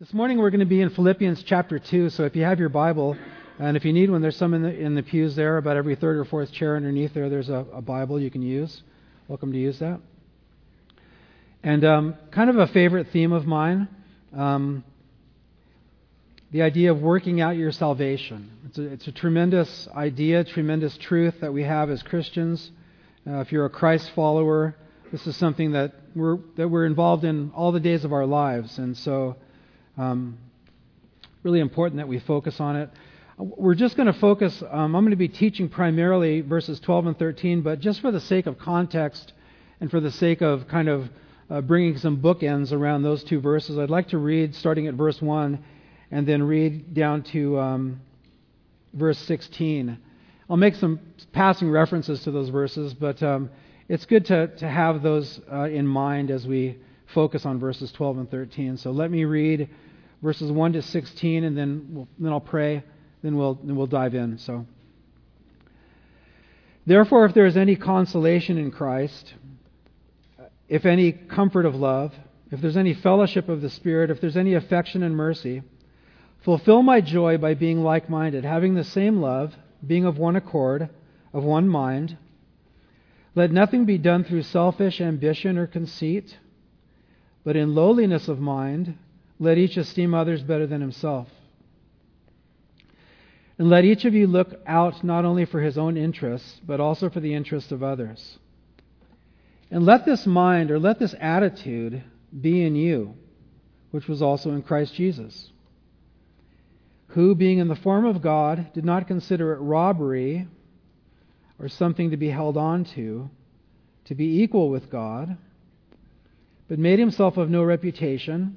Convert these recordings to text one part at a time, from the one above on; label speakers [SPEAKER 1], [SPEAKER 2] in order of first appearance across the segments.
[SPEAKER 1] This morning we're going to be in Philippians chapter 2, so if you have your Bible, and if you need one, there's some in the, in the pews there, about every third or fourth chair underneath there, there's a, a Bible you can use. Welcome to use that. And um, kind of a favorite theme of mine um, the idea of working out your salvation. It's a, it's a tremendous idea, tremendous truth that we have as Christians. Uh, if you're a Christ follower, this is something that we're, that we're involved in all the days of our lives. And so, um, really important that we focus on it. We're just going to focus, um, I'm going to be teaching primarily verses 12 and 13, but just for the sake of context and for the sake of kind of uh, bringing some bookends around those two verses, I'd like to read starting at verse 1 and then read down to um, verse 16. I'll make some passing references to those verses, but um, it's good to, to have those uh, in mind as we focus on verses 12 and 13. So let me read verses 1 to 16, and then, we'll, then I'll pray, then we'll, then we'll dive in. So, Therefore, if there is any consolation in Christ, if any comfort of love, if there's any fellowship of the Spirit, if there's any affection and mercy, fulfill my joy by being like minded, having the same love, being of one accord, of one mind. Let nothing be done through selfish ambition or conceit, but in lowliness of mind, let each esteem others better than himself. And let each of you look out not only for his own interests, but also for the interests of others. And let this mind, or let this attitude, be in you, which was also in Christ Jesus, who, being in the form of God, did not consider it robbery or something to be held on to, to be equal with God, but made himself of no reputation,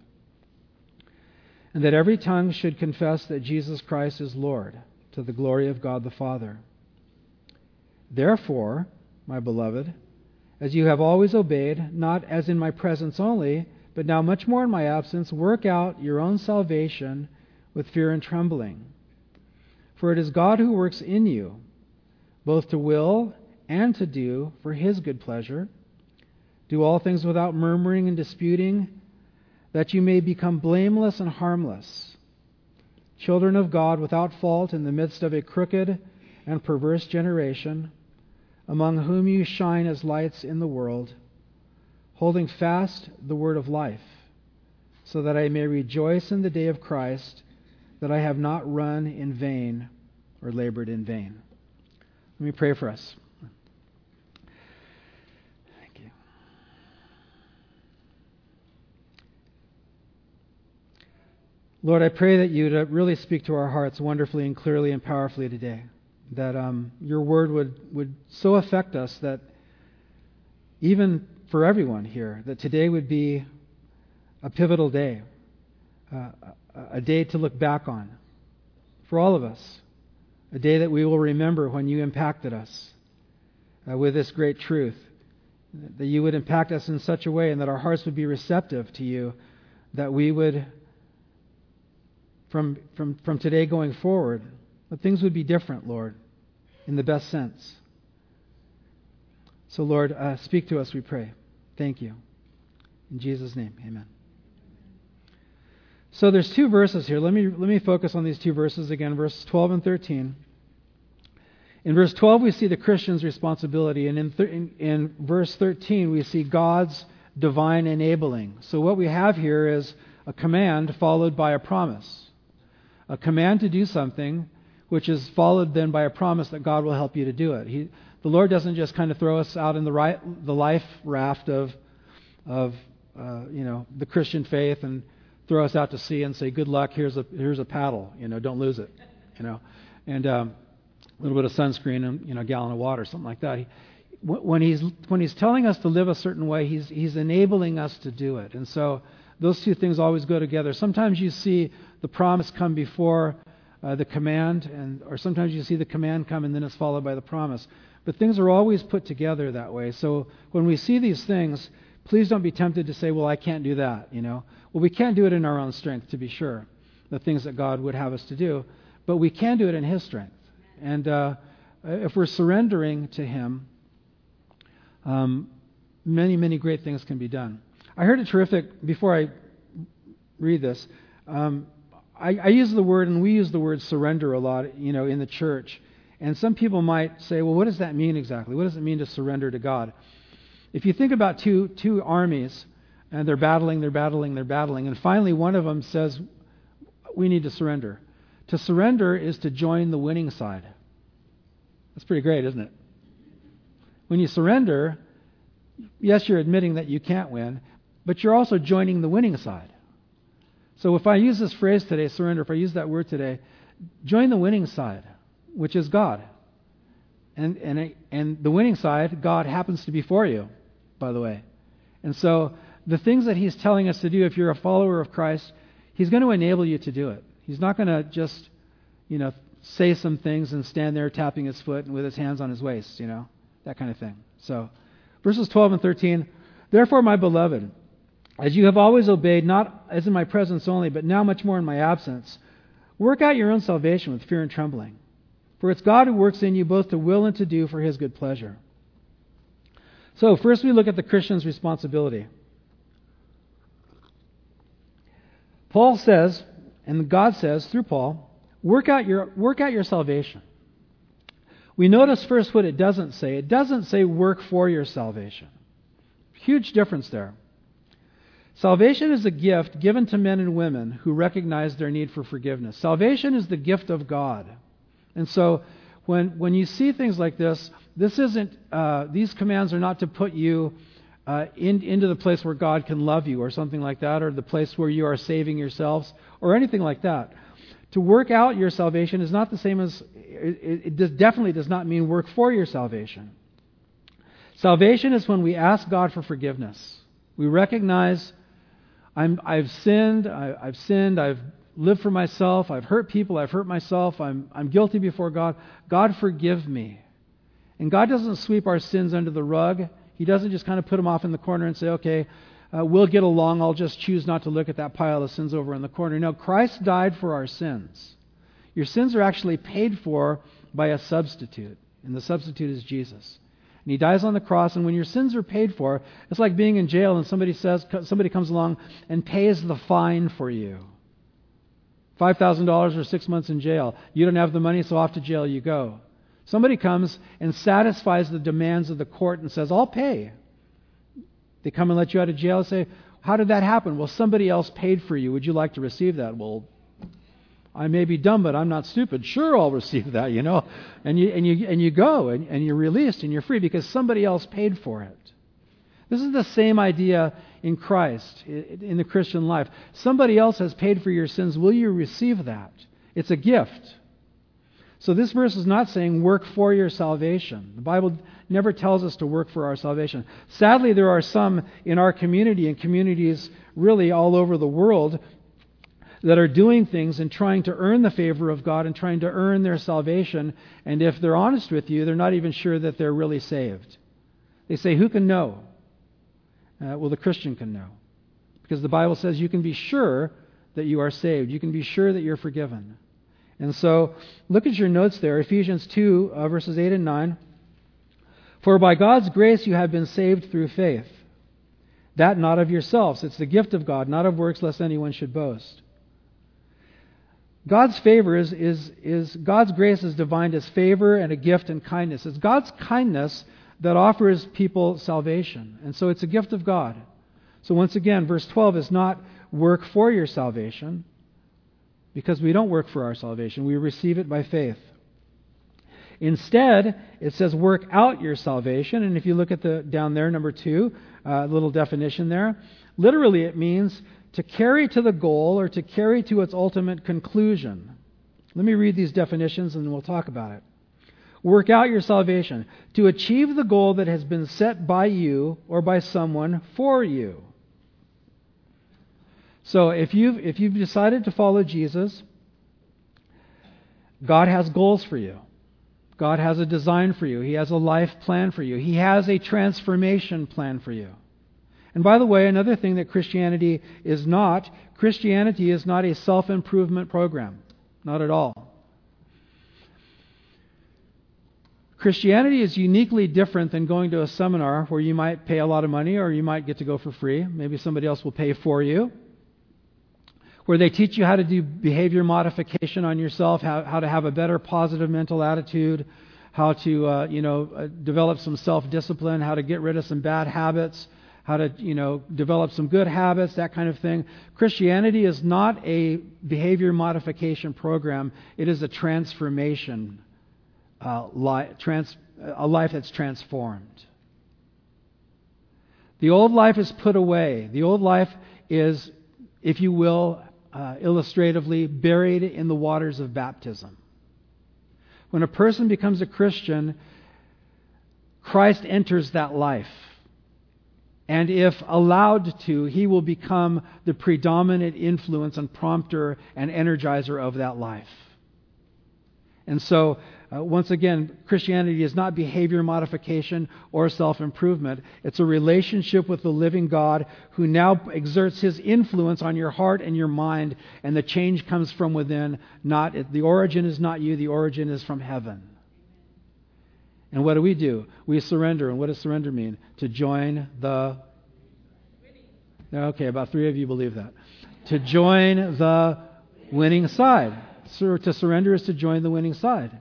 [SPEAKER 1] and that every tongue should confess that Jesus Christ is Lord, to the glory of God the Father. Therefore, my beloved, as you have always obeyed, not as in my presence only, but now much more in my absence, work out your own salvation with fear and trembling. For it is God who works in you, both to will and to do for his good pleasure. Do all things without murmuring and disputing, that you may become blameless and harmless, children of God without fault in the midst of a crooked and perverse generation, among whom you shine as lights in the world, holding fast the word of life, so that I may rejoice in the day of Christ, that I have not run in vain or labored in vain. Let me pray for us. Lord, I pray that you'd really speak to our hearts wonderfully and clearly and powerfully today. That um, your word would, would so affect us that even for everyone here, that today would be a pivotal day, uh, a day to look back on for all of us, a day that we will remember when you impacted us uh, with this great truth, that you would impact us in such a way and that our hearts would be receptive to you, that we would from, from, from today going forward, that things would be different, Lord, in the best sense. So, Lord, uh, speak to us, we pray. Thank you. In Jesus' name, amen. So there's two verses here. Let me, let me focus on these two verses again, verses 12 and 13. In verse 12, we see the Christian's responsibility, and in, in, in verse 13, we see God's divine enabling. So what we have here is a command followed by a promise a command to do something, which is followed then by a promise that God will help you to do it. He, the Lord doesn't just kind of throw us out in the, right, the life raft of, of uh, you know, the Christian faith and throw us out to sea and say, "Good luck. Here's a here's a paddle. You know, don't lose it. You know, and um, a little bit of sunscreen and you know, a gallon of water, something like that." He, when he's when he's telling us to live a certain way, he's he's enabling us to do it, and so those two things always go together. Sometimes you see the promise come before uh, the command, and or sometimes you see the command come and then it's followed by the promise. But things are always put together that way. So when we see these things, please don't be tempted to say, "Well, I can't do that." You know, well, we can't do it in our own strength, to be sure, the things that God would have us to do, but we can do it in His strength. And uh, if we're surrendering to Him, um, many, many great things can be done. I heard a terrific before I read this. Um, I, I, use the word, and we use the word surrender a lot, you know, in the church. And some people might say, well, what does that mean exactly? What does it mean to surrender to God? If you think about two, two armies, and they're battling, they're battling, they're battling, and finally one of them says, we need to surrender. To surrender is to join the winning side. That's pretty great, isn't it? When you surrender, yes, you're admitting that you can't win, but you're also joining the winning side. So if I use this phrase today, surrender, if I use that word today, join the winning side, which is God. And, and, and the winning side, God happens to be for you, by the way. And so the things that He's telling us to do, if you're a follower of Christ, He's going to enable you to do it. He's not going to just, you know, say some things and stand there tapping his foot and with his hands on his waist, you know, that kind of thing. So, verses 12 and 13. Therefore, my beloved, as you have always obeyed, not as in my presence only, but now much more in my absence, work out your own salvation with fear and trembling. For it's God who works in you both to will and to do for his good pleasure. So, first we look at the Christian's responsibility. Paul says, and God says through Paul, work out your, work out your salvation. We notice first what it doesn't say. It doesn't say work for your salvation. Huge difference there. Salvation is a gift given to men and women who recognize their need for forgiveness. Salvation is the gift of God. And so when, when you see things like this, this isn't, uh, these commands are not to put you uh, in, into the place where God can love you or something like that, or the place where you are saving yourselves or anything like that. To work out your salvation is not the same as, it, it does, definitely does not mean work for your salvation. Salvation is when we ask God for forgiveness. We recognize I'm, I've sinned. I, have sinned. I've lived for myself. I've hurt people. I've hurt myself. I'm, I'm guilty before God. God, forgive me. And God doesn't sweep our sins under the rug. He doesn't just kind of put them off in the corner and say, okay, uh, we'll get along. I'll just choose not to look at that pile of sins over in the corner. No, Christ died for our sins. Your sins are actually paid for by a substitute, and the substitute is Jesus. And he dies on the cross, and when your sins are paid for, it's like being in jail and somebody says somebody comes along and pays the fine for you. $5,000 or 6 months in jail. You don't have the money, so off to jail you go. Somebody comes and satisfies the demands of the court and says, "I'll pay." They come and let you out of jail and say, How did that happen? Well, somebody else paid for you. Would you like to receive that? Well, I may be dumb, but I'm not stupid. Sure, I'll receive that, you know. And you, and you, and you go and, and you're released and you're free because somebody else paid for it. This is the same idea in Christ, in the Christian life. Somebody else has paid for your sins. Will you receive that? It's a gift. So this verse is not saying work for your salvation. The Bible never tells us to work for our salvation. Sadly, there are some in our community and communities really all over the world that are doing things and trying to earn the favor of God and trying to earn their salvation. And if they're honest with you, they're not even sure that they're really saved. They say, Who can know? Uh, well, the Christian can know. Because the Bible says you can be sure that you are saved, you can be sure that you're forgiven. And so, look at your notes there Ephesians 2, uh, verses 8 and 9. For by God's grace you have been saved through faith. That not of yourselves. It's the gift of God, not of works, lest anyone should boast. God's favor is, is, is God's grace is defined as favor and a gift and kindness. It's God's kindness that offers people salvation. And so it's a gift of God. So once again, verse 12 is not work for your salvation, because we don't work for our salvation. We receive it by faith. Instead, it says work out your salvation. And if you look at the down there, number two, uh, little definition there, literally it means to carry to the goal or to carry to its ultimate conclusion. Let me read these definitions and then we'll talk about it. Work out your salvation to achieve the goal that has been set by you or by someone for you. So if you've, if you've decided to follow Jesus, God has goals for you. God has a design for you. He has a life plan for you. He has a transformation plan for you. And by the way, another thing that Christianity is not Christianity is not a self improvement program. Not at all. Christianity is uniquely different than going to a seminar where you might pay a lot of money or you might get to go for free. Maybe somebody else will pay for you. Where they teach you how to do behavior modification on yourself, how, how to have a better positive mental attitude, how to uh, you know uh, develop some self-discipline, how to get rid of some bad habits, how to you know develop some good habits, that kind of thing. Christianity is not a behavior modification program; it is a transformation uh, li- trans- a life that's transformed. The old life is put away. The old life is, if you will, uh, illustratively, buried in the waters of baptism. When a person becomes a Christian, Christ enters that life. And if allowed to, he will become the predominant influence and prompter and energizer of that life. And so uh, once again, Christianity is not behavior modification or self improvement. It's a relationship with the living God who now exerts his influence on your heart and your mind, and the change comes from within. Not the origin is not you, the origin is from heaven. And what do we do? We surrender. And what does surrender mean? To join the. Okay, about three of you believe that. To join the winning side. to surrender is to join the winning side.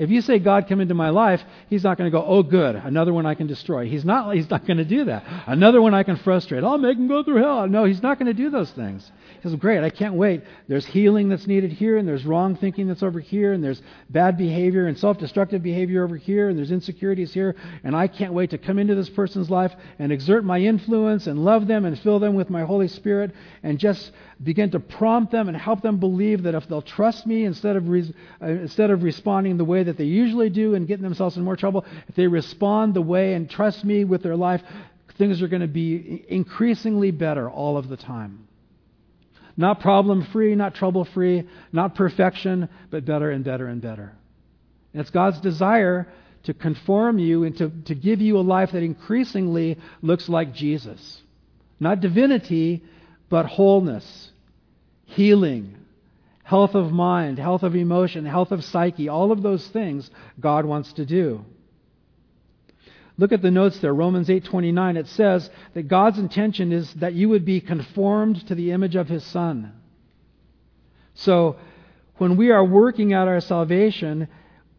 [SPEAKER 1] If you say, God, come into my life, he's not going to go, oh, good, another one I can destroy. He's not, he's not going to do that. Another one I can frustrate. I'll make him go through hell. No, he's not going to do those things. He says, great, I can't wait. There's healing that's needed here, and there's wrong thinking that's over here, and there's bad behavior and self destructive behavior over here, and there's insecurities here, and I can't wait to come into this person's life and exert my influence and love them and fill them with my Holy Spirit and just begin to prompt them and help them believe that if they'll trust me instead of, re- uh, instead of responding the way that they usually do and getting themselves in more trouble, if they respond the way and trust me with their life, things are going to be increasingly better all of the time. Not problem free, not trouble free, not perfection, but better and better and better. And it's God's desire to conform you and to, to give you a life that increasingly looks like Jesus. Not divinity, but wholeness healing, health of mind, health of emotion, health of psyche, all of those things God wants to do. Look at the notes there, Romans 8:29. It says that God's intention is that you would be conformed to the image of his son. So, when we are working out our salvation,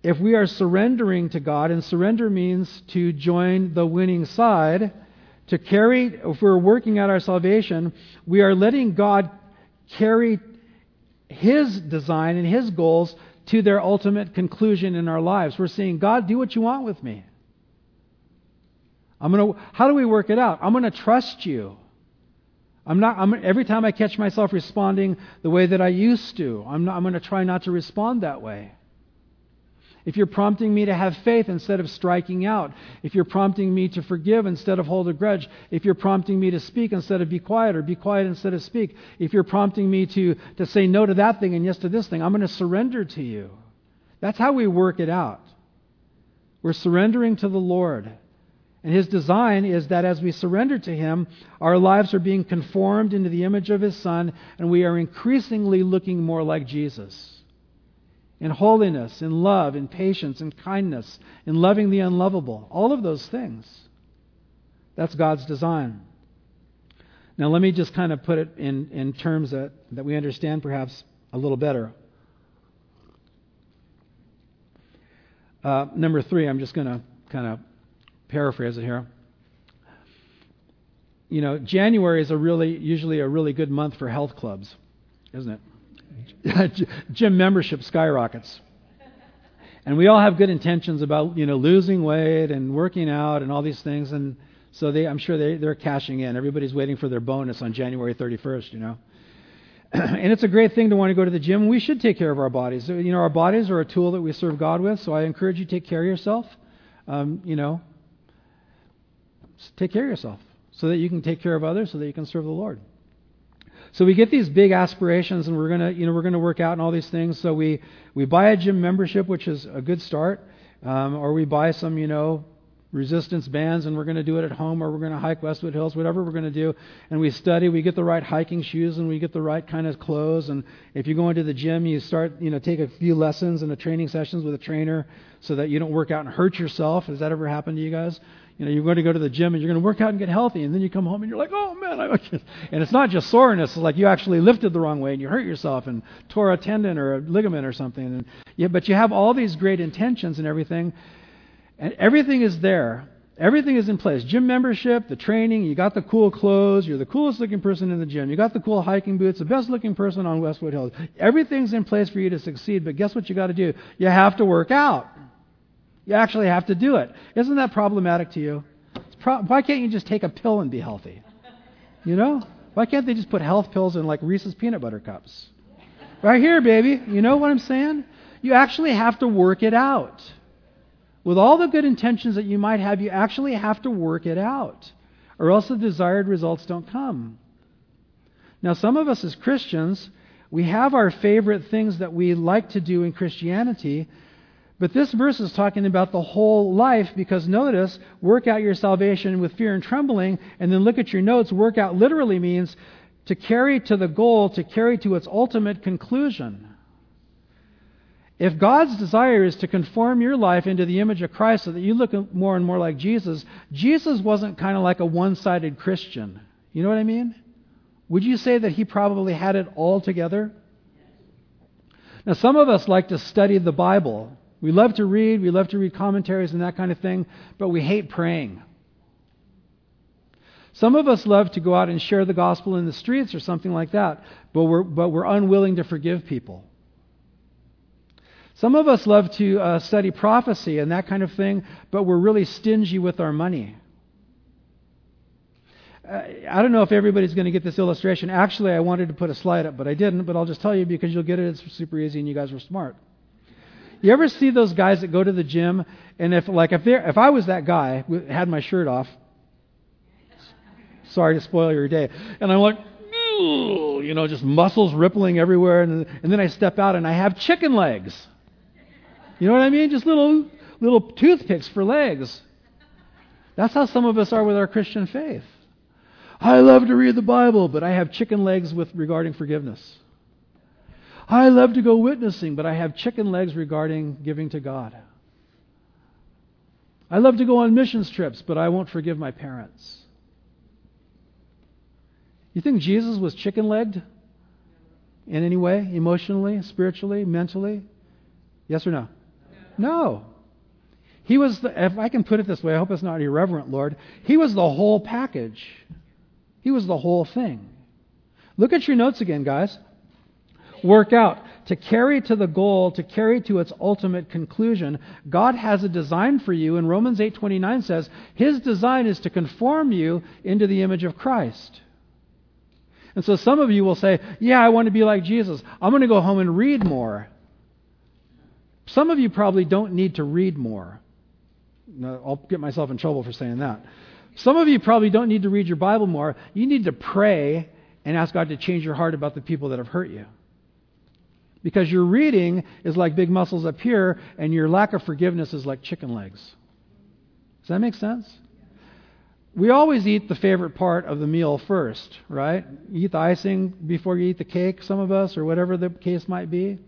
[SPEAKER 1] if we are surrendering to God, and surrender means to join the winning side, to carry, if we're working out our salvation, we are letting God carry His design and His goals to their ultimate conclusion in our lives. We're saying, God, do what you want with me. I'm gonna, how do we work it out? I'm going to trust you. I'm not, I'm, every time I catch myself responding the way that I used to, I'm, not, I'm going to try not to respond that way if you're prompting me to have faith instead of striking out, if you're prompting me to forgive instead of hold a grudge, if you're prompting me to speak instead of be quiet or be quiet instead of speak, if you're prompting me to, to say no to that thing and yes to this thing, I'm going to surrender to you. That's how we work it out. We're surrendering to the Lord. And His design is that as we surrender to Him, our lives are being conformed into the image of His Son, and we are increasingly looking more like Jesus in holiness, in love, in patience, in kindness, in loving the unlovable. All of those things. That's God's design. Now, let me just kind of put it in, in terms that, that we understand perhaps a little better. Uh, number three, I'm just going to kind of paraphrase it here. You know, January is a really, usually a really good month for health clubs, isn't it? gym membership skyrockets. And we all have good intentions about, you know, losing weight and working out and all these things. And so they, I'm sure they, they're cashing in. Everybody's waiting for their bonus on January 31st, you know. and it's a great thing to want to go to the gym. We should take care of our bodies. You know, our bodies are a tool that we serve God with. So I encourage you to take care of yourself. Um, you know, take care of yourself so that you can take care of others, so that you can serve the Lord. So we get these big aspirations, and we're gonna, you know, we're gonna work out and all these things. So we we buy a gym membership, which is a good start, um, or we buy some, you know, resistance bands and we're to do it at home or we're to hike Westwood Hills, whatever we're to do. And we study, we get the right hiking shoes and we get the right kind of clothes. And if you go into the gym, you start, you know, take a few lessons and a training sessions with a trainer so that you don't work out and hurt yourself. Has that ever happened to you guys? You know, you're going to go to the gym and you're going to work out and get healthy, and then you come home and you're like, oh man, I and it's not just soreness; it's like you actually lifted the wrong way and you hurt yourself and tore a tendon or a ligament or something. And yeah, but you have all these great intentions and everything, and everything is there. Everything is in place. Gym membership, the training, you got the cool clothes, you're the coolest looking person in the gym, you got the cool hiking boots, the best looking person on Westwood Hills. Everything's in place for you to succeed, but guess what you got to do? You have to work out. You actually have to do it. Isn't that problematic to you? Pro- why can't you just take a pill and be healthy? You know? Why can't they just put health pills in like Reese's peanut butter cups? Right here, baby. You know what I'm saying? You actually have to work it out. With all the good intentions that you might have, you actually have to work it out, or else the desired results don't come. Now, some of us as Christians, we have our favorite things that we like to do in Christianity, but this verse is talking about the whole life because notice, work out your salvation with fear and trembling, and then look at your notes. Work out literally means to carry to the goal, to carry to its ultimate conclusion. If God's desire is to conform your life into the image of Christ so that you look more and more like Jesus, Jesus wasn't kind of like a one sided Christian. You know what I mean? Would you say that he probably had it all together? Now, some of us like to study the Bible. We love to read, we love to read commentaries and that kind of thing, but we hate praying. Some of us love to go out and share the gospel in the streets or something like that, but we're, but we're unwilling to forgive people. Some of us love to uh, study prophecy and that kind of thing, but we're really stingy with our money. Uh, I don't know if everybody's going to get this illustration. Actually, I wanted to put a slide up, but I didn't. But I'll just tell you because you'll get it. It's super easy, and you guys are smart. You ever see those guys that go to the gym, and if like if if I was that guy, had my shirt off. Sorry to spoil your day, and I'm like, you know, just muscles rippling everywhere, and and then I step out and I have chicken legs. You know what I mean? Just little little toothpicks for legs. That's how some of us are with our Christian faith. I love to read the Bible, but I have chicken legs with regarding forgiveness. I love to go witnessing, but I have chicken legs regarding giving to God. I love to go on missions trips, but I won't forgive my parents. You think Jesus was chicken legged in any way, emotionally, spiritually, mentally? Yes or no? No. He was, the, if I can put it this way, I hope it's not irreverent, Lord. He was the whole package. He was the whole thing. Look at your notes again, guys. Work out. To carry to the goal, to carry to its ultimate conclusion, God has a design for you, and Romans 8:29 says, His design is to conform you into the image of Christ. And so some of you will say, Yeah, I want to be like Jesus. I'm going to go home and read more. Some of you probably don't need to read more. I'll get myself in trouble for saying that. Some of you probably don't need to read your Bible more. You need to pray and ask God to change your heart about the people that have hurt you. Because your reading is like big muscles up here, and your lack of forgiveness is like chicken legs. Does that make sense? We always eat the favorite part of the meal first, right? You eat the icing before you eat the cake, some of us, or whatever the case might be.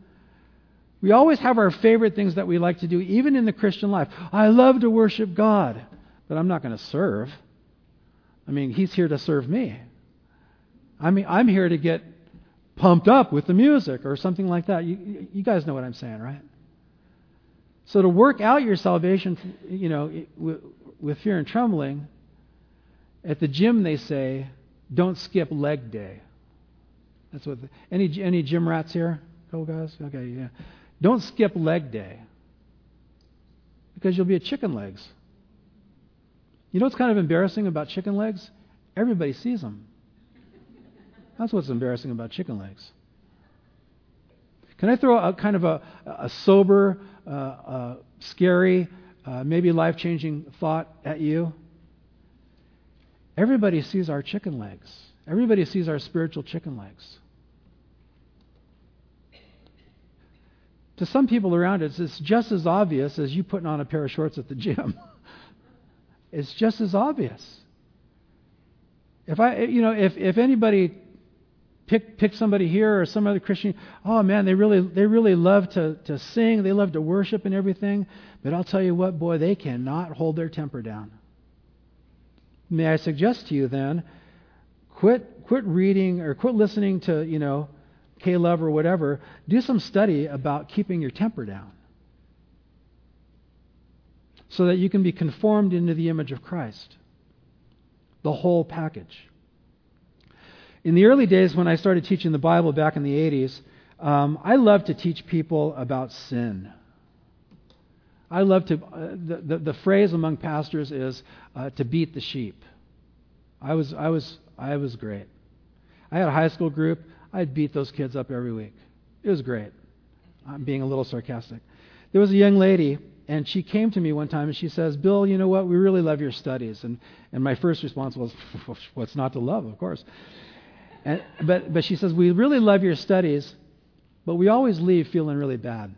[SPEAKER 1] We always have our favorite things that we like to do, even in the Christian life. I love to worship God, but I'm not going to serve. I mean, He's here to serve me. I mean, I'm here to get pumped up with the music or something like that. You, you guys know what I'm saying, right? So to work out your salvation, you know, with fear and trembling, at the gym they say, don't skip leg day. That's what. The, any any gym rats here? Go guys. Okay, yeah. Don't skip leg day because you'll be at chicken legs. You know what's kind of embarrassing about chicken legs? Everybody sees them. That's what's embarrassing about chicken legs. Can I throw a kind of a, a sober, uh, uh, scary, uh, maybe life changing thought at you? Everybody sees our chicken legs. Everybody sees our spiritual chicken legs. To some people around us, it's just as obvious as you putting on a pair of shorts at the gym. it's just as obvious. If I, you know, if, if anybody pick pick somebody here or some other Christian, oh man, they really they really love to, to sing, they love to worship and everything, but I'll tell you what, boy, they cannot hold their temper down. May I suggest to you then, quit quit reading or quit listening to, you know, K-Love or whatever, do some study about keeping your temper down. So that you can be conformed into the image of Christ. The whole package. In the early days when I started teaching the Bible back in the 80s, um, I loved to teach people about sin. I love to, uh, the, the, the, phrase among pastors is uh, to beat the sheep. I was, I, was, I was great. I had a high school group. I'd beat those kids up every week. It was great. I'm being a little sarcastic. There was a young lady, and she came to me one time and she says, Bill, you know what? We really love your studies. And, and my first response was, What's not to love, of course. And, but, but she says, We really love your studies, but we always leave feeling really bad.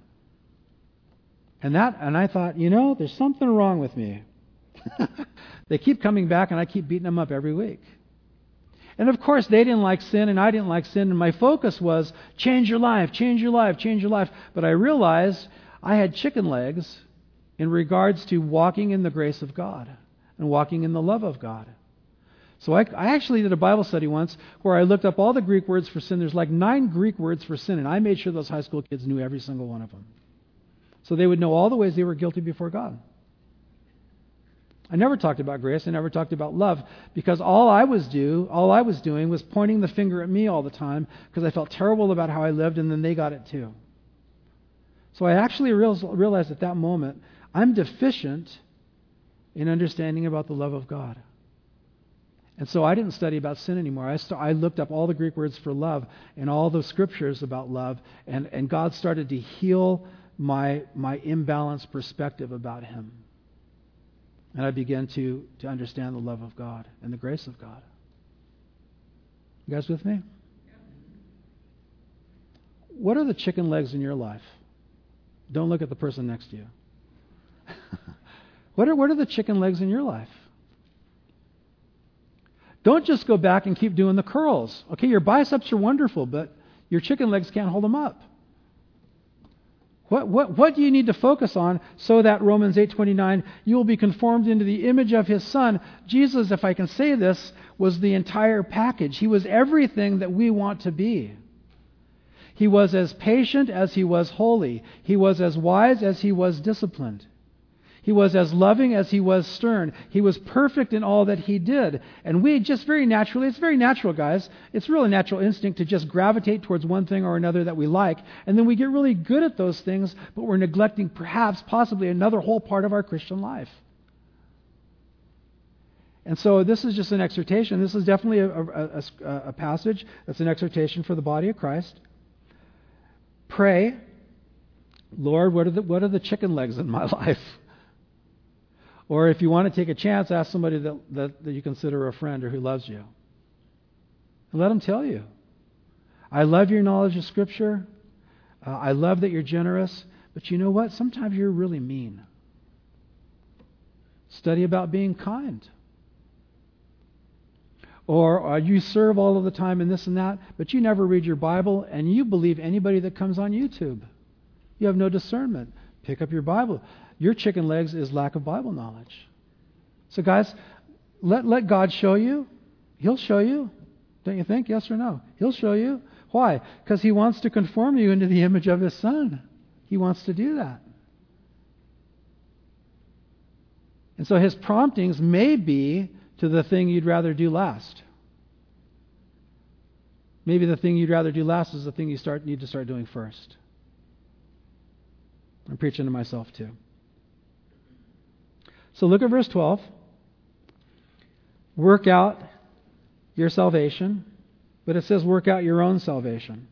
[SPEAKER 1] And that and I thought, you know, there's something wrong with me. they keep coming back and I keep beating them up every week. And of course, they didn't like sin, and I didn't like sin, and my focus was change your life, change your life, change your life. But I realized I had chicken legs in regards to walking in the grace of God and walking in the love of God. So I, I, actually did a Bible study once where I looked up all the Greek words for sin. There's like nine Greek words for sin, and I made sure those high school kids knew every single one of them. So they would know all the ways they were guilty before God. I never talked about grace. I never talked about love because all I was do, all I was doing was pointing the finger at me all the time because I felt terrible about how I lived, and then they got it too. So I actually realized at that moment I'm deficient in understanding about the love of God. And so I didn't study about sin anymore. I, st- I looked up all the Greek words for love and all the scriptures about love, and, and God started to heal my, my imbalanced perspective about Him. And I began to, to understand the love of God and the grace of God. You guys with me? What are the chicken legs in your life? Don't look at the person next to you. what, are, what are the chicken legs in your life? Don't just go back and keep doing the curls. Okay, your biceps are wonderful, but your chicken legs can't hold them up. What, what, what do you need to focus on so that Romans 8:29 you will be conformed into the image of his son? Jesus, if I can say this, was the entire package. He was everything that we want to be. He was as patient as he was holy. He was as wise as he was disciplined. He was as loving as he was stern. He was perfect in all that he did. And we just very naturally, it's very natural, guys. It's really natural instinct to just gravitate towards one thing or another that we like. And then we get really good at those things, but we're neglecting perhaps, possibly, another whole part of our Christian life. And so this is just an exhortation. This is definitely a, a, a, a passage that's an exhortation for the body of Christ. Pray, Lord, what are the, what are the chicken legs in my life? Or if you want to take a chance, ask somebody that, that, that you consider a friend or who loves you. And let them tell you. I love your knowledge of Scripture. Uh, I love that you're generous. But you know what? Sometimes you're really mean. Study about being kind. Or uh, you serve all of the time and this and that, but you never read your Bible and you believe anybody that comes on YouTube. You have no discernment. Pick up your Bible. Your chicken legs is lack of Bible knowledge. So, guys, let, let God show you. He'll show you. Don't you think? Yes or no? He'll show you. Why? Because He wants to conform you into the image of His Son. He wants to do that. And so His promptings may be to the thing you'd rather do last. Maybe the thing you'd rather do last is the thing you start, need to start doing first. I'm preaching to myself too. So look at verse 12. Work out your salvation, but it says work out your own salvation.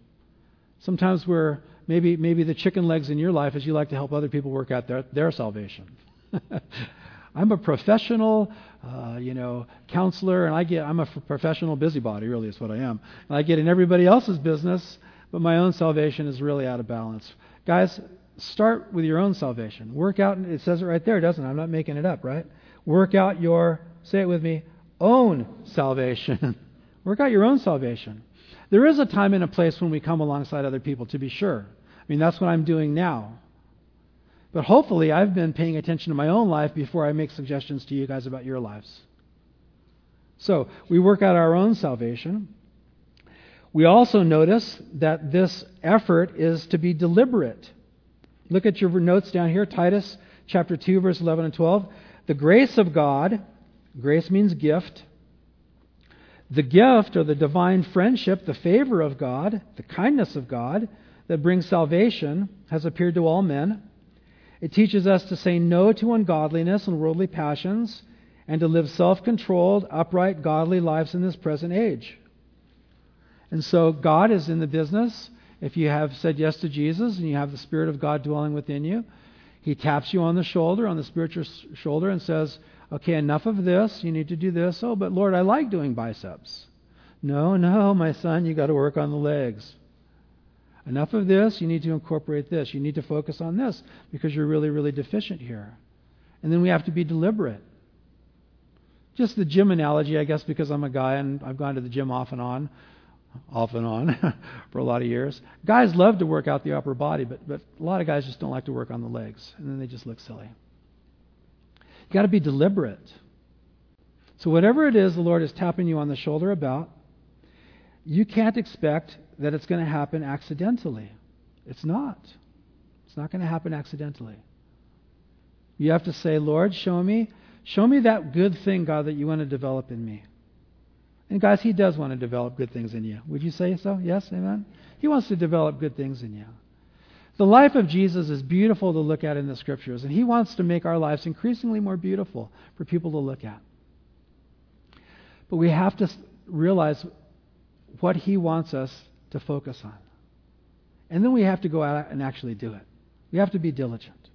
[SPEAKER 1] Sometimes we're maybe maybe the chicken legs in your life is you like to help other people work out their, their salvation. I'm a professional, uh, you know, counselor, and I get I'm a professional busybody. Really, is what I am. And I get in everybody else's business, but my own salvation is really out of balance. Guys, start with your own salvation. Work out. It says it right there, doesn't it? I'm not making it up, right? Work out your. Say it with me. Own salvation. Work out your own salvation. There is a time and a place when we come alongside other people, to be sure. I mean, that's what I'm doing now. But hopefully, I've been paying attention to my own life before I make suggestions to you guys about your lives. So, we work out our own salvation. We also notice that this effort is to be deliberate. Look at your notes down here, Titus chapter 2, verse 11 and 12. The grace of God, grace means gift. The gift or the divine friendship, the favor of God, the kindness of God that brings salvation has appeared to all men it teaches us to say no to ungodliness and worldly passions and to live self controlled, upright, godly lives in this present age. And so God is in the business. If you have said yes to Jesus and you have the Spirit of God dwelling within you, He taps you on the shoulder, on the spiritual shoulder, and says, Okay, enough of this. You need to do this. Oh, but Lord, I like doing biceps. No, no, my son, you got to work on the legs. Enough of this, you need to incorporate this. You need to focus on this because you're really, really deficient here. And then we have to be deliberate. Just the gym analogy, I guess, because I'm a guy and I've gone to the gym off and on, off and on for a lot of years. Guys love to work out the upper body, but, but a lot of guys just don't like to work on the legs, and then they just look silly. You've got to be deliberate. So, whatever it is the Lord is tapping you on the shoulder about, you can't expect that it's going to happen accidentally. It's not. It's not going to happen accidentally. You have to say, Lord, show me, show me that good thing, God, that you want to develop in me. And guys, He does want to develop good things in you. Would you say so? Yes, amen? He wants to develop good things in you. The life of Jesus is beautiful to look at in the scriptures, and He wants to make our lives increasingly more beautiful for people to look at. But we have to realize what He wants us to focus on. And then we have to go out and actually do it. We have to be diligent.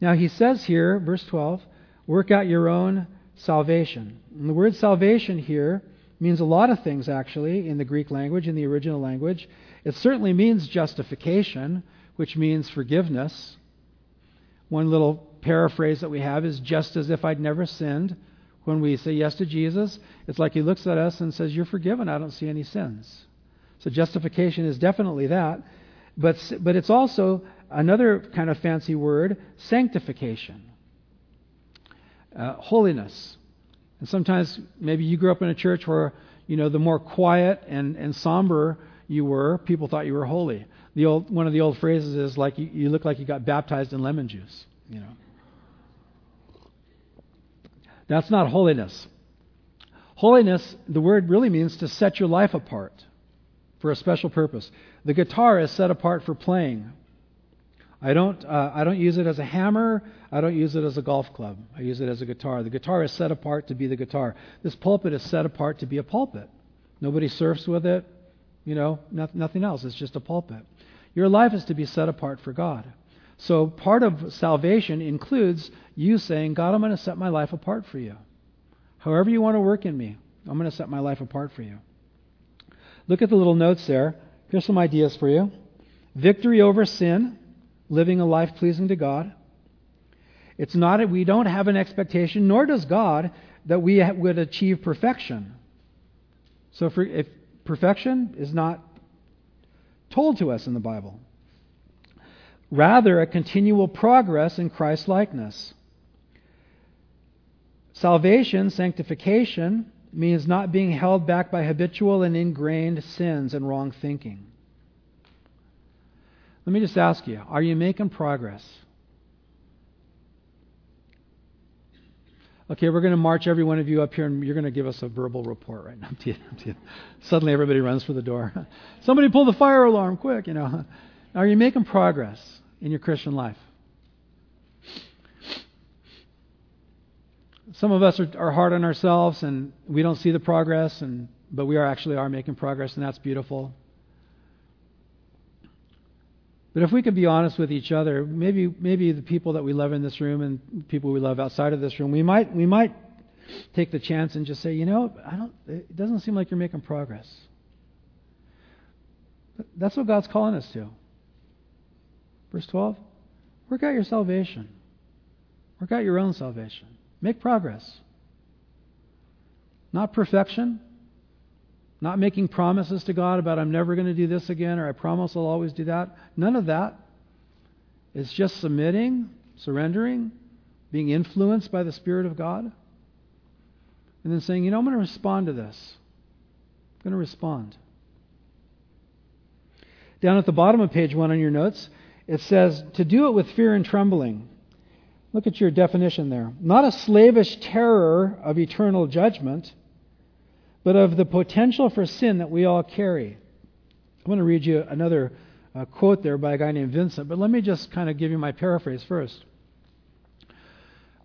[SPEAKER 1] Now, he says here, verse 12, work out your own salvation. And the word salvation here means a lot of things, actually, in the Greek language, in the original language. It certainly means justification, which means forgiveness. One little paraphrase that we have is just as if I'd never sinned when we say yes to Jesus, it's like he looks at us and says, You're forgiven. I don't see any sins. So justification is definitely that. But, but it's also another kind of fancy word sanctification, uh, holiness. And sometimes maybe you grew up in a church where, you know, the more quiet and, and somber you were, people thought you were holy. The old, one of the old phrases is like, you, you look like you got baptized in lemon juice, you know. That's not holiness. Holiness, the word really means to set your life apart for a special purpose. The guitar is set apart for playing. I don't, uh, I don't use it as a hammer. I don't use it as a golf club. I use it as a guitar. The guitar is set apart to be the guitar. This pulpit is set apart to be a pulpit. Nobody surfs with it. You know, not, nothing else. It's just a pulpit. Your life is to be set apart for God. So part of salvation includes you saying, God, I'm going to set my life apart for you. However you want to work in me, I'm going to set my life apart for you. Look at the little notes there. Here's some ideas for you victory over sin, living a life pleasing to God. It's not, we don't have an expectation, nor does God, that we would achieve perfection. So for, if perfection is not told to us in the Bible rather, a continual progress in Christ likeness. Salvation, sanctification, means not being held back by habitual and ingrained sins and wrong thinking. Let me just ask you are you making progress? Okay, we're going to march every one of you up here and you're going to give us a verbal report right now. Suddenly everybody runs for the door. Somebody pull the fire alarm quick, you know. Are you making progress in your Christian life? Some of us are, are hard on ourselves and we don't see the progress, and, but we are actually are making progress, and that's beautiful. But if we could be honest with each other, maybe maybe the people that we love in this room and people we love outside of this room, we might we might take the chance and just say, you know, I don't. It doesn't seem like you're making progress. That's what God's calling us to. Verse 12 work out your salvation, work out your own salvation, make progress. Not perfection, not making promises to God about I'm never going to do this again or I promise I'll always do that. None of that. It's just submitting, surrendering, being influenced by the Spirit of God, and then saying, you know, I'm going to respond to this. I'm going to respond. Down at the bottom of page one on your notes, it says, to do it with fear and trembling. Look at your definition there. Not a slavish terror of eternal judgment, but of the potential for sin that we all carry. I want to read you another uh, quote there by a guy named Vincent, but let me just kind of give you my paraphrase first.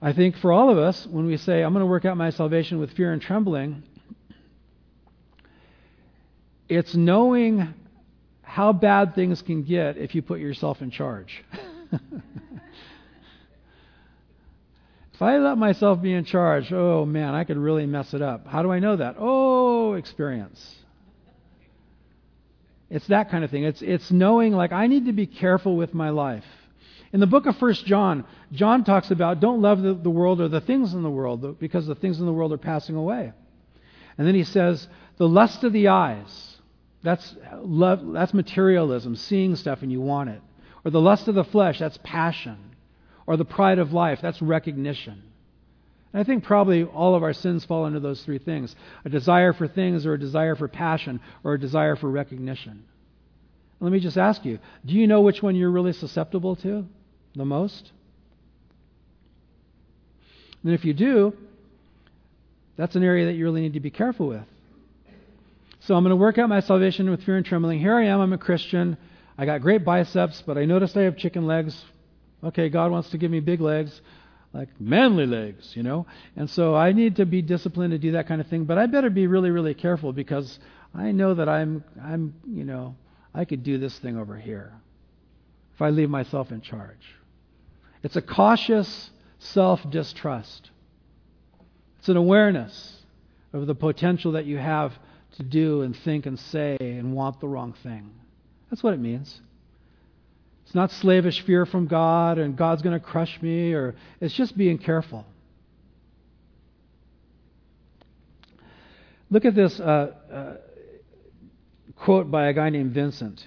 [SPEAKER 1] I think for all of us, when we say, I'm going to work out my salvation with fear and trembling, it's knowing how bad things can get if you put yourself in charge. if I let myself be in charge, oh man, I could really mess it up. How do I know that? Oh, experience. It's that kind of thing. It's, it's knowing, like, I need to be careful with my life. In the book of First John, John talks about don't love the, the world or the things in the world because the things in the world are passing away. And then he says, the lust of the eyes that's love, that's materialism, seeing stuff and you want it. Or the lust of the flesh, that's passion. Or the pride of life, that's recognition. And I think probably all of our sins fall into those three things a desire for things, or a desire for passion, or a desire for recognition. Let me just ask you do you know which one you're really susceptible to the most? And if you do, that's an area that you really need to be careful with. So I'm going to work out my salvation with fear and trembling. Here I am, I'm a Christian. I got great biceps, but I noticed I have chicken legs. Okay, God wants to give me big legs, like manly legs, you know. And so I need to be disciplined to do that kind of thing. But I better be really, really careful because I know that I'm, I'm, you know, I could do this thing over here if I leave myself in charge. It's a cautious self distrust. It's an awareness of the potential that you have to do and think and say and want the wrong thing. That's what it means. It's not slavish fear from God and God's going to crush me, or it's just being careful. Look at this uh, uh, quote by a guy named Vincent.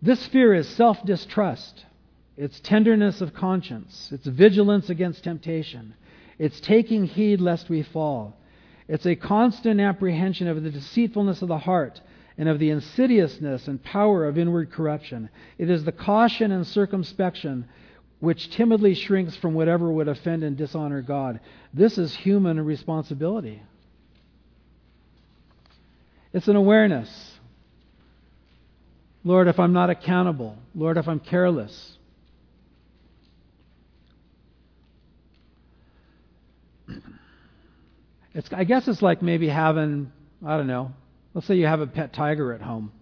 [SPEAKER 1] This fear is self distrust, it's tenderness of conscience, it's vigilance against temptation, it's taking heed lest we fall. It's a constant apprehension of the deceitfulness of the heart and of the insidiousness and power of inward corruption. It is the caution and circumspection which timidly shrinks from whatever would offend and dishonor God. This is human responsibility. It's an awareness. Lord, if I'm not accountable, Lord, if I'm careless, It's, I guess it's like maybe having, I don't know, let's say you have a pet tiger at home.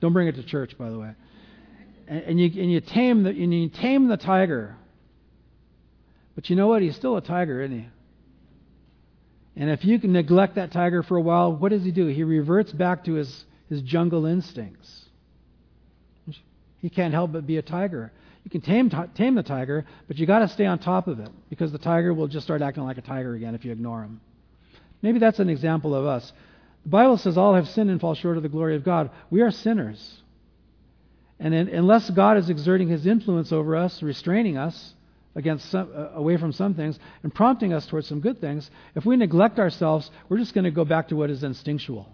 [SPEAKER 1] Don't bring it to church, by the way. And, and, you, and, you, tame the, and you tame the tiger. But you know what? He's still a tiger, isn't he? And if you can neglect that tiger for a while, what does he do? He reverts back to his, his jungle instincts. He can't help but be a tiger. You can tame, tame the tiger, but you got to stay on top of it because the tiger will just start acting like a tiger again if you ignore him. Maybe that's an example of us. The Bible says all have sinned and fall short of the glory of God. We are sinners. And in, unless God is exerting his influence over us, restraining us against some, uh, away from some things and prompting us towards some good things, if we neglect ourselves, we're just going to go back to what is instinctual.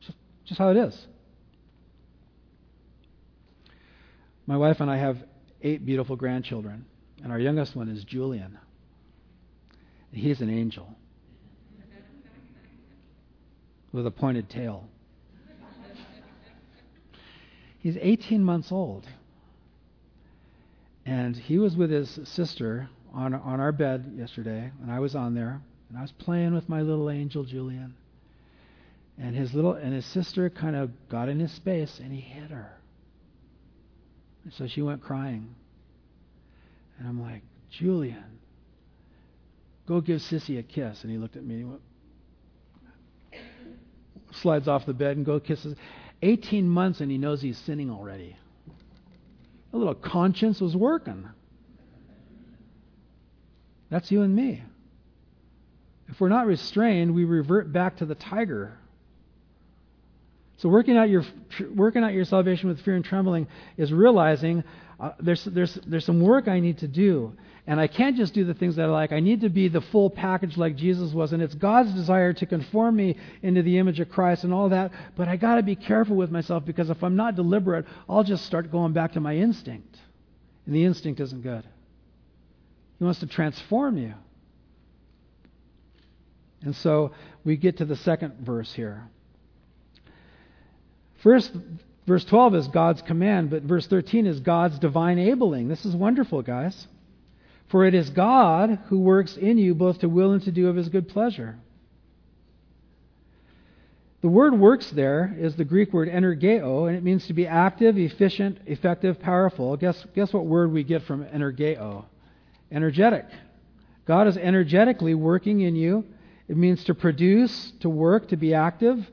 [SPEAKER 1] Just, just how it is. My wife and I have eight beautiful grandchildren, and our youngest one is Julian. He's an angel with a pointed tail. He's 18 months old. And he was with his sister on, on our bed yesterday, and I was on there, and I was playing with my little angel Julian. And his little and his sister kind of got in his space and he hit her. And so she went crying. And I'm like, Julian, go give Sissy a kiss. And he looked at me and he went, slides off the bed and go kisses. 18 months and he knows he's sinning already. A little conscience was working. That's you and me. If we're not restrained, we revert back to the tiger. So working out your working out your salvation with fear and trembling is realizing uh, there's there's there's some work I need to do, and I can't just do the things that I like. I need to be the full package like Jesus was, and it's God's desire to conform me into the image of Christ and all that. But I got to be careful with myself because if I'm not deliberate, I'll just start going back to my instinct, and the instinct isn't good. He wants to transform you. And so we get to the second verse here. First, verse 12 is God's command, but verse 13 is God's divine enabling. This is wonderful, guys. For it is God who works in you both to will and to do of his good pleasure. The word works there is the Greek word energeo, and it means to be active, efficient, effective, powerful. Guess, guess what word we get from energeo? Energetic. God is energetically working in you it means to produce, to work, to be active.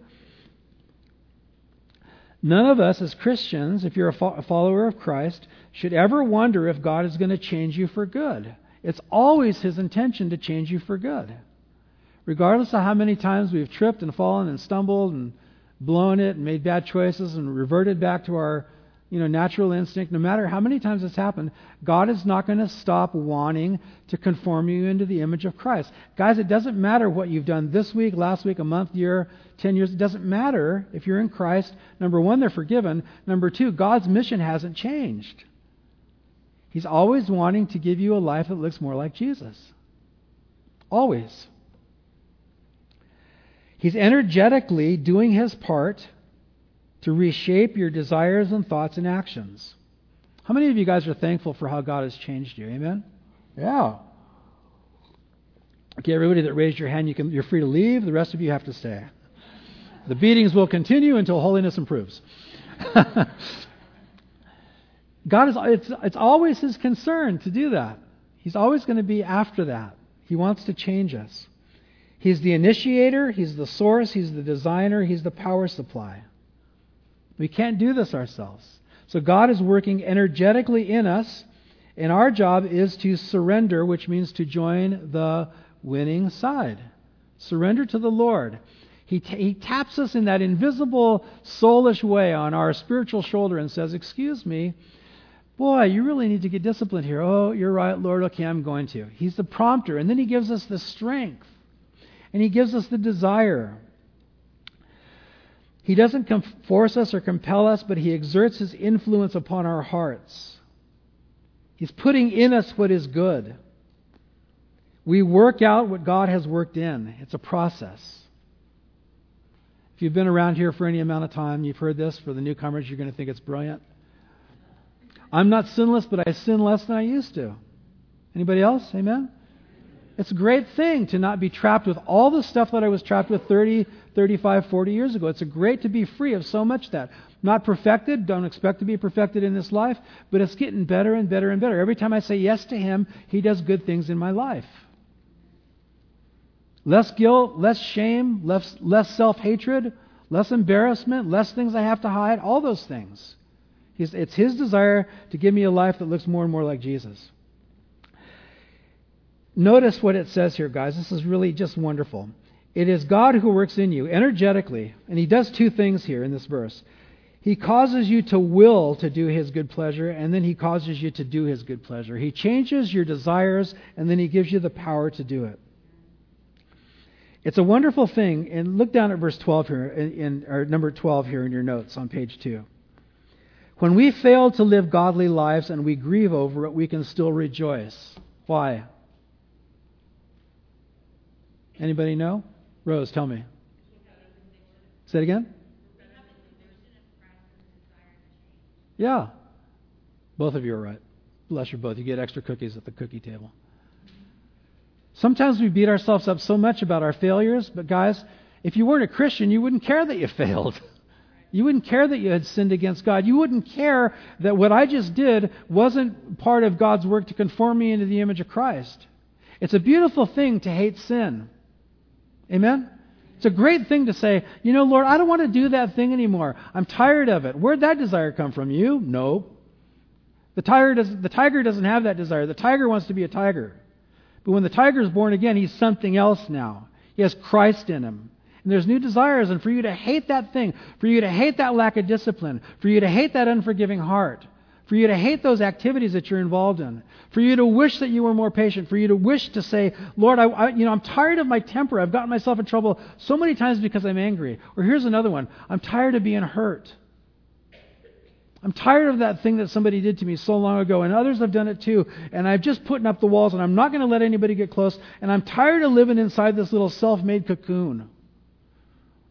[SPEAKER 1] None of us as Christians, if you're a follower of Christ, should ever wonder if God is going to change you for good. It's always His intention to change you for good. Regardless of how many times we've tripped and fallen and stumbled and blown it and made bad choices and reverted back to our you know, natural instinct, no matter how many times it's happened, God is not going to stop wanting to conform you into the image of Christ. Guys, it doesn't matter what you've done this week, last week, a month, year, 10 years. It doesn't matter if you're in Christ. Number one, they're forgiven. Number two, God's mission hasn't changed. He's always wanting to give you a life that looks more like Jesus. Always. He's energetically doing his part to reshape your desires and thoughts and actions. How many of you guys are thankful for how God has changed you? Amen? Yeah. Okay, everybody that raised your hand, you can, you're free to leave. The rest of you have to stay. The beatings will continue until holiness improves. God is, it's, it's always His concern to do that. He's always going to be after that. He wants to change us. He's the initiator, He's the source, He's the designer, He's the power supply. We can't do this ourselves. So God is working energetically in us, and our job is to surrender, which means to join the winning side. Surrender to the Lord. He, t- he taps us in that invisible, soulish way on our spiritual shoulder and says, Excuse me, boy, you really need to get disciplined here. Oh, you're right, Lord. Okay, I'm going to. He's the prompter. And then he gives us the strength, and he gives us the desire. He doesn't force us or compel us, but He exerts His influence upon our hearts. He's putting in us what is good. We work out what God has worked in. It's a process. If you've been around here for any amount of time, you've heard this. For the newcomers, you're going to think it's brilliant. I'm not sinless, but I sin less than I used to. Anybody else? Amen? It's a great thing to not be trapped with all the stuff that I was trapped with 30, 35, 40 years ago. It's a great to be free of so much that. Not perfected, don't expect to be perfected in this life, but it's getting better and better and better. Every time I say yes to Him, He does good things in my life. Less guilt, less shame, less, less self hatred, less embarrassment, less things I have to hide, all those things. He's, it's His desire to give me a life that looks more and more like Jesus. Notice what it says here, guys. This is really just wonderful. It is God who works in you energetically, and He does two things here in this verse. He causes you to will to do His good pleasure, and then He causes you to do His good pleasure. He changes your desires, and then He gives you the power to do it. It's a wonderful thing. And look down at verse 12 here, in, or number 12 here in your notes on page 2. When we fail to live godly lives and we grieve over it, we can still rejoice. Why? Anybody know? Rose, tell me. Say it again. Yeah. Both of you are right. Bless you both. You get extra cookies at the cookie table. Sometimes we beat ourselves up so much about our failures, but guys, if you weren't a Christian, you wouldn't care that you failed. You wouldn't care that you had sinned against God. You wouldn't care that what I just did wasn't part of God's work to conform me into the image of Christ. It's a beautiful thing to hate sin. Amen? It's a great thing to say, you know, Lord, I don't want to do that thing anymore. I'm tired of it. Where'd that desire come from? You? No. The tiger, does, the tiger doesn't have that desire. The tiger wants to be a tiger. But when the tiger is born again, he's something else now. He has Christ in him. And there's new desires. And for you to hate that thing, for you to hate that lack of discipline, for you to hate that unforgiving heart, for you to hate those activities that you're involved in, for you to wish that you were more patient, for you to wish to say, Lord, I, I, you know, I'm tired of my temper. I've gotten myself in trouble so many times because I'm angry. Or here's another one. I'm tired of being hurt. I'm tired of that thing that somebody did to me so long ago, and others have done it too, and I've just putting up the walls, and I'm not going to let anybody get close, and I'm tired of living inside this little self-made cocoon.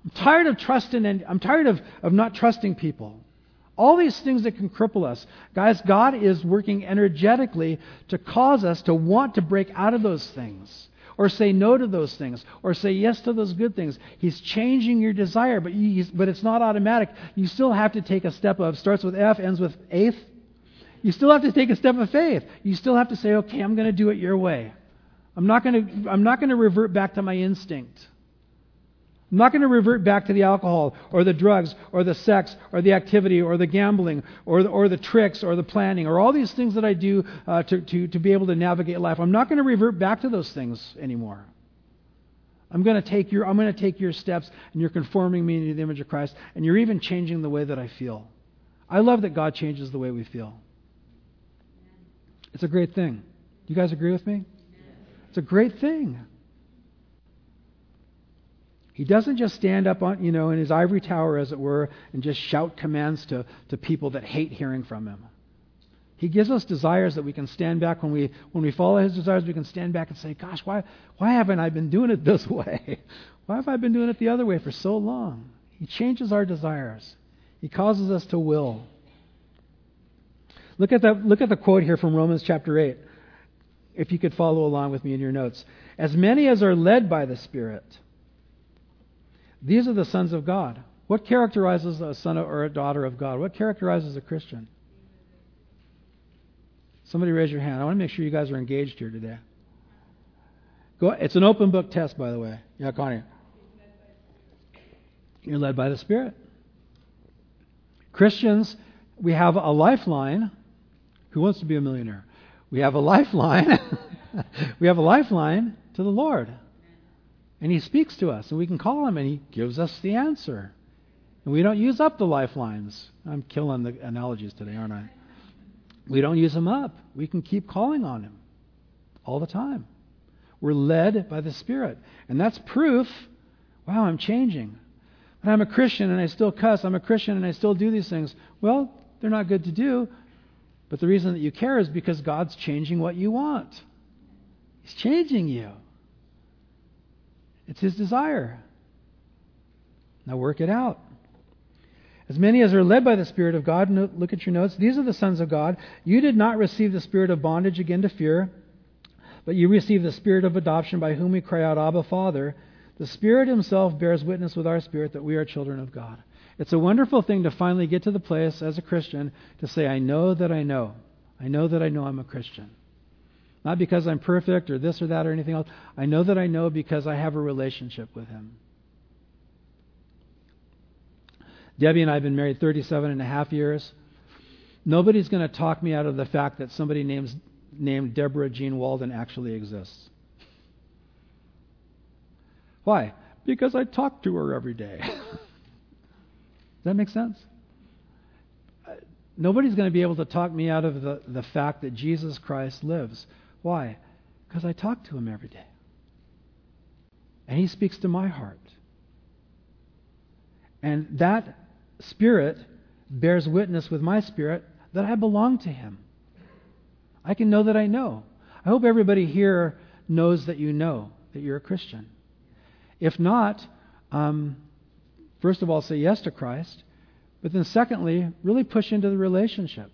[SPEAKER 1] I'm tired of trusting, and I'm tired of, of not trusting people. All these things that can cripple us. Guys, God is working energetically to cause us to want to break out of those things or say no to those things or say yes to those good things. He's changing your desire, but, but it's not automatic. You still have to take a step of, starts with F, ends with eighth. You still have to take a step of faith. You still have to say, okay, I'm going to do it your way. I'm not going to, I'm not going to revert back to my instinct. I'm not going to revert back to the alcohol or the drugs or the sex or the activity or the gambling or the, or the tricks or the planning or all these things that I do uh, to, to, to be able to navigate life. I'm not going to revert back to those things anymore. I'm going to take your I'm going to take your steps and you're conforming me into the image of Christ and you're even changing the way that I feel. I love that God changes the way we feel. It's a great thing. You guys agree with me? It's a great thing. He doesn't just stand up on, you know, in his ivory tower, as it were, and just shout commands to, to people that hate hearing from him. He gives us desires that we can stand back when we when we follow his desires, we can stand back and say, Gosh, why why haven't I been doing it this way? Why have I been doing it the other way for so long? He changes our desires. He causes us to will. Look at that look at the quote here from Romans chapter eight. If you could follow along with me in your notes. As many as are led by the Spirit these are the sons of God. What characterizes a son or a daughter of God? What characterizes a Christian? Somebody raise your hand. I want to make sure you guys are engaged here today. Go, it's an open book test, by the way. Yeah, Connie. You're led by the Spirit. Christians, we have a lifeline. Who wants to be a millionaire? We have a lifeline. we have a lifeline to the Lord. And he speaks to us, and we can call him, and he gives us the answer. And we don't use up the lifelines. I'm killing the analogies today, aren't I? We don't use them up. We can keep calling on him all the time. We're led by the Spirit. And that's proof wow, I'm changing. But I'm a Christian and I still cuss. I'm a Christian and I still do these things. Well, they're not good to do. But the reason that you care is because God's changing what you want. He's changing you. It's his desire. Now work it out. As many as are led by the Spirit of God, look at your notes. These are the sons of God. You did not receive the spirit of bondage again to fear, but you received the spirit of adoption by whom we cry out, Abba, Father. The Spirit Himself bears witness with our spirit that we are children of God. It's a wonderful thing to finally get to the place as a Christian to say, I know that I know. I know that I know I'm a Christian. Not because I'm perfect or this or that or anything else. I know that I know because I have a relationship with Him. Debbie and I have been married 37 and a half years. Nobody's going to talk me out of the fact that somebody names, named Deborah Jean Walden actually exists. Why? Because I talk to her every day. Does that make sense? Uh, nobody's going to be able to talk me out of the, the fact that Jesus Christ lives. Why? Because I talk to him every day. And he speaks to my heart. And that spirit bears witness with my spirit that I belong to him. I can know that I know. I hope everybody here knows that you know that you're a Christian. If not, um, first of all, say yes to Christ. But then, secondly, really push into the relationship.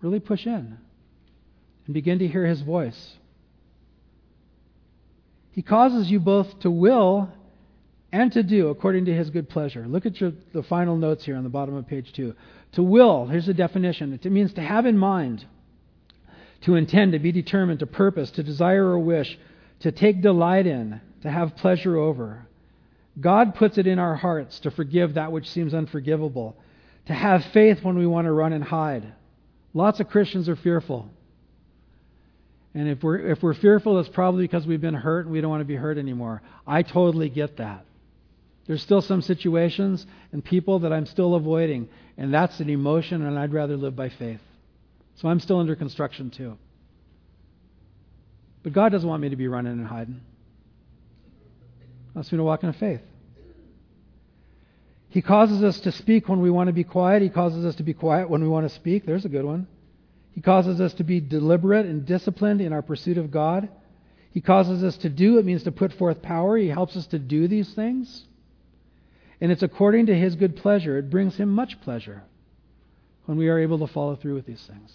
[SPEAKER 1] Really push in and begin to hear his voice. He causes you both to will and to do according to his good pleasure. Look at your, the final notes here on the bottom of page 2. To will, here's the definition. It means to have in mind, to intend, to be determined, to purpose, to desire or wish, to take delight in, to have pleasure over. God puts it in our hearts to forgive that which seems unforgivable, to have faith when we want to run and hide. Lots of Christians are fearful. And if we're, if we're fearful, it's probably because we've been hurt and we don't want to be hurt anymore. I totally get that. There's still some situations and people that I'm still avoiding, and that's an emotion, and I'd rather live by faith. So I'm still under construction too. But God doesn't want me to be running and hiding. He wants me to walk in faith. He causes us to speak when we want to be quiet. He causes us to be quiet when we want to speak. There's a good one. He causes us to be deliberate and disciplined in our pursuit of God. He causes us to do, it means to put forth power. He helps us to do these things. And it's according to His good pleasure. It brings Him much pleasure when we are able to follow through with these things.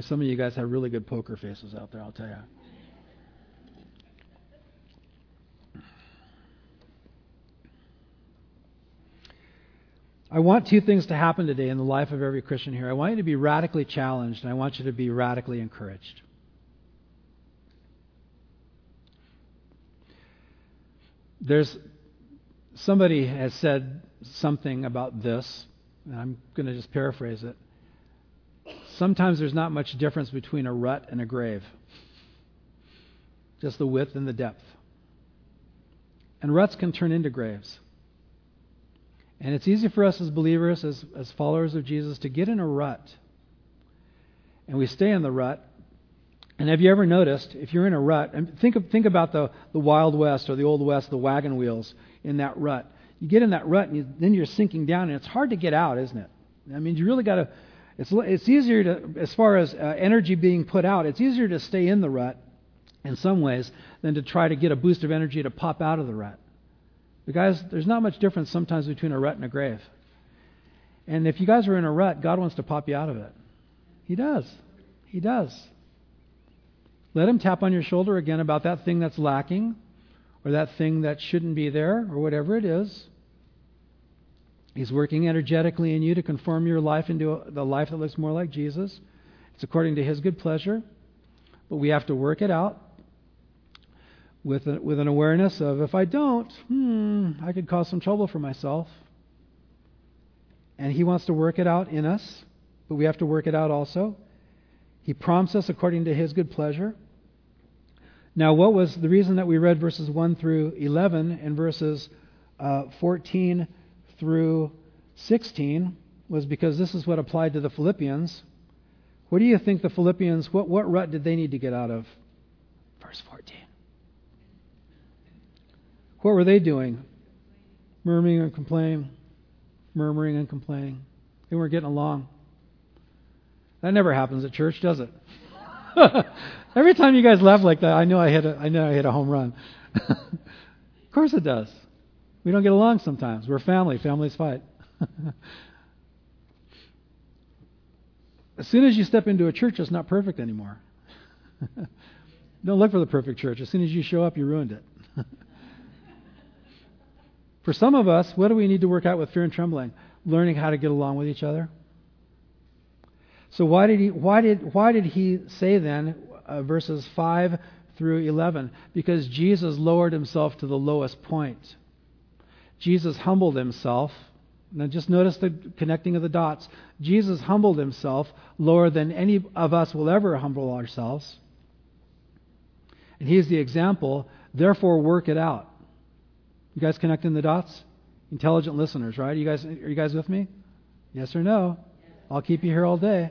[SPEAKER 1] Some of you guys have really good poker faces out there, I'll tell you. I want two things to happen today in the life of every Christian here. I want you to be radically challenged, and I want you to be radically encouraged. There's somebody has said something about this, and I'm going to just paraphrase it. Sometimes there's not much difference between a rut and a grave, just the width and the depth. And ruts can turn into graves. And it's easy for us as believers, as, as followers of Jesus, to get in a rut. And we stay in the rut. And have you ever noticed, if you're in a rut, and think, of, think about the, the Wild West or the Old West, the wagon wheels in that rut. You get in that rut, and you, then you're sinking down, and it's hard to get out, isn't it? I mean, you really got to. It's, it's easier to, as far as uh, energy being put out, it's easier to stay in the rut in some ways than to try to get a boost of energy to pop out of the rut. Guys, there's not much difference sometimes between a rut and a grave. And if you guys are in a rut, God wants to pop you out of it. He does. He does. Let him tap on your shoulder again about that thing that's lacking or that thing that shouldn't be there or whatever it is. He's working energetically in you to conform your life into the life that looks more like Jesus. It's according to his good pleasure. But we have to work it out with, a, with an awareness of if I don't, hmm, I could cause some trouble for myself. And He wants to work it out in us, but we have to work it out also. He prompts us according to His good pleasure. Now, what was the reason that we read verses 1 through 11 and verses uh, 14 through 16 was because this is what applied to the Philippians. What do you think the Philippians, what, what rut did they need to get out of? Verse 14. What were they doing? Murmuring and complaining. Murmuring and complaining. They weren't getting along. That never happens at church, does it? Every time you guys laugh like that, I know I hit a, I know I hit a home run. of course it does. We don't get along sometimes. We're family. Families fight. as soon as you step into a church, it's not perfect anymore. don't look for the perfect church. As soon as you show up, you ruined it. For some of us, what do we need to work out with fear and trembling? Learning how to get along with each other. So why did he why did why did he say then uh, verses 5 through 11? Because Jesus lowered himself to the lowest point. Jesus humbled himself. Now just notice the connecting of the dots. Jesus humbled himself lower than any of us will ever humble ourselves. And he's the example. Therefore, work it out. You guys connecting the dots? Intelligent listeners, right? You guys, are you guys with me? Yes or no? I'll keep you here all day.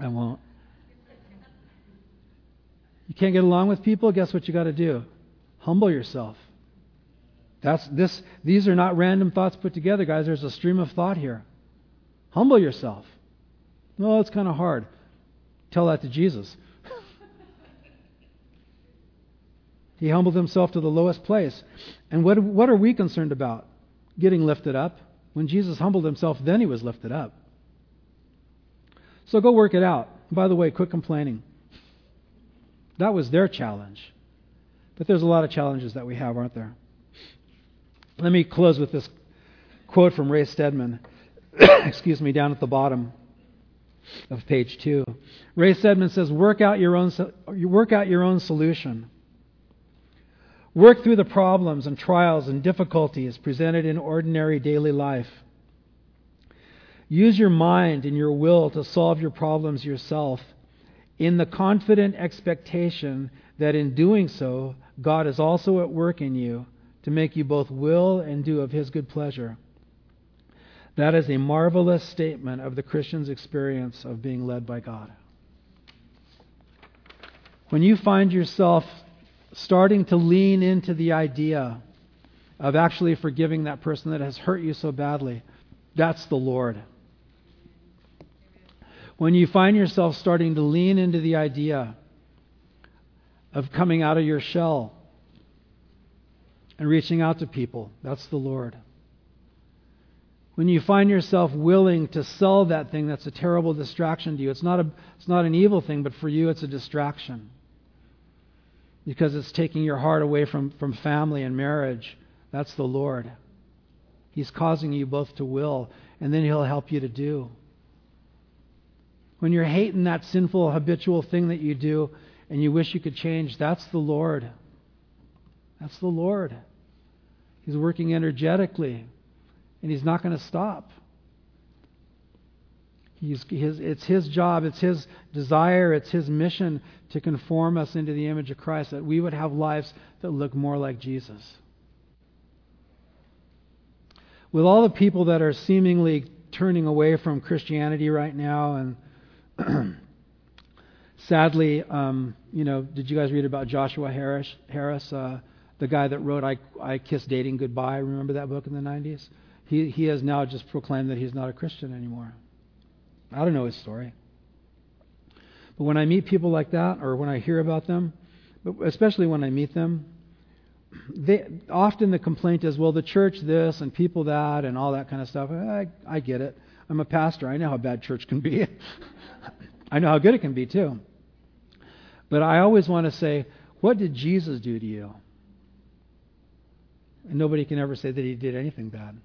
[SPEAKER 1] I won't. You can't get along with people? Guess what you got to do? Humble yourself. That's this these are not random thoughts put together, guys. There's a stream of thought here. Humble yourself. No, it's kind of hard. Tell that to Jesus. He humbled himself to the lowest place. And what, what are we concerned about? Getting lifted up. When Jesus humbled himself, then he was lifted up. So go work it out. By the way, quit complaining. That was their challenge. But there's a lot of challenges that we have, aren't there? Let me close with this quote from Ray Stedman. Excuse me, down at the bottom of page two. Ray Stedman says, "Work out your own work out your own solution. Work through the problems and trials and difficulties presented in ordinary daily life. Use your mind and your will to solve your problems yourself in the confident expectation that in doing so, God is also at work in you to make you both will and do of His good pleasure. That is a marvelous statement of the Christian's experience of being led by God. When you find yourself starting to lean into the idea of actually forgiving that person that has hurt you so badly, that's the Lord. When you find yourself starting to lean into the idea of coming out of your shell and reaching out to people, that's the Lord. When you find yourself willing to sell that thing that's a terrible distraction to you, it's not, a, it's not an evil thing, but for you it's a distraction because it's taking your heart away from, from family and marriage. That's the Lord. He's causing you both to will, and then He'll help you to do when you're hating that sinful, habitual thing that you do and you wish you could change, that's the Lord. That's the Lord. He's working energetically, and He's not going to stop. He's, his, it's His job, it's His desire, it's His mission to conform us into the image of Christ, that we would have lives that look more like Jesus. With all the people that are seemingly turning away from Christianity right now and Sadly, um, you know, did you guys read about Joshua Harris, Harris uh, the guy that wrote I, I Kissed Dating Goodbye? Remember that book in the 90s? He, he has now just proclaimed that he's not a Christian anymore. I don't know his story. But when I meet people like that, or when I hear about them, especially when I meet them, they, often the complaint is, well, the church this and people that and all that kind of stuff. I, I get it. I'm a pastor. I know how bad church can be. I know how good it can be too. But I always want to say, what did Jesus do to you? And nobody can ever say that he did anything bad.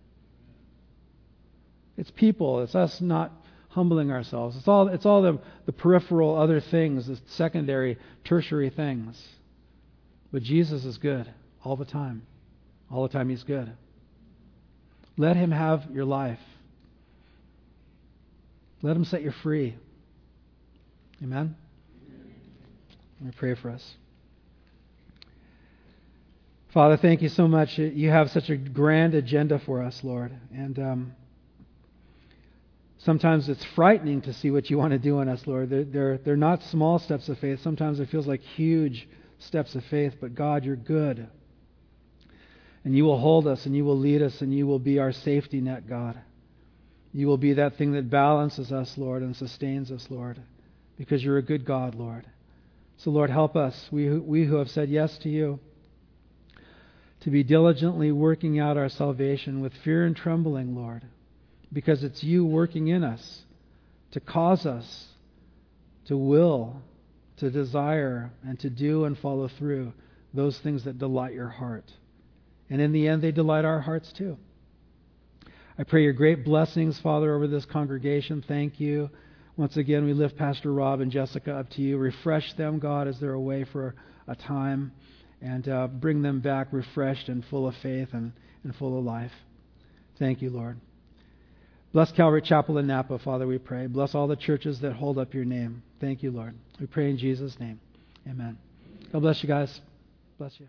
[SPEAKER 1] It's people. It's us not humbling ourselves. It's all, it's all the, the peripheral other things, the secondary, tertiary things. But Jesus is good all the time. All the time, He's good. Let Him have your life. Let Him set you free. Amen? Let me pray for us. Father, thank you so much. You have such a grand agenda for us, Lord. And um, sometimes it's frightening to see what you want to do in us, Lord. They're, they're, they're not small steps of faith. Sometimes it feels like huge steps of faith. But God, you're good. And you will hold us and you will lead us and you will be our safety net, God. You will be that thing that balances us, Lord, and sustains us, Lord, because you're a good God, Lord. So, Lord, help us, we who, we who have said yes to you, to be diligently working out our salvation with fear and trembling, Lord, because it's you working in us to cause us to will, to desire, and to do and follow through those things that delight your heart. And in the end, they delight our hearts too. I pray your great blessings, Father, over this congregation. Thank you. Once again, we lift Pastor Rob and Jessica up to you. Refresh them, God, as they're away for a time, and uh, bring them back refreshed and full of faith and, and full of life. Thank you, Lord. Bless Calvary Chapel in Napa, Father, we pray. Bless all the churches that hold up your name. Thank you, Lord. We pray in Jesus' name. Amen. God bless you guys. Bless you.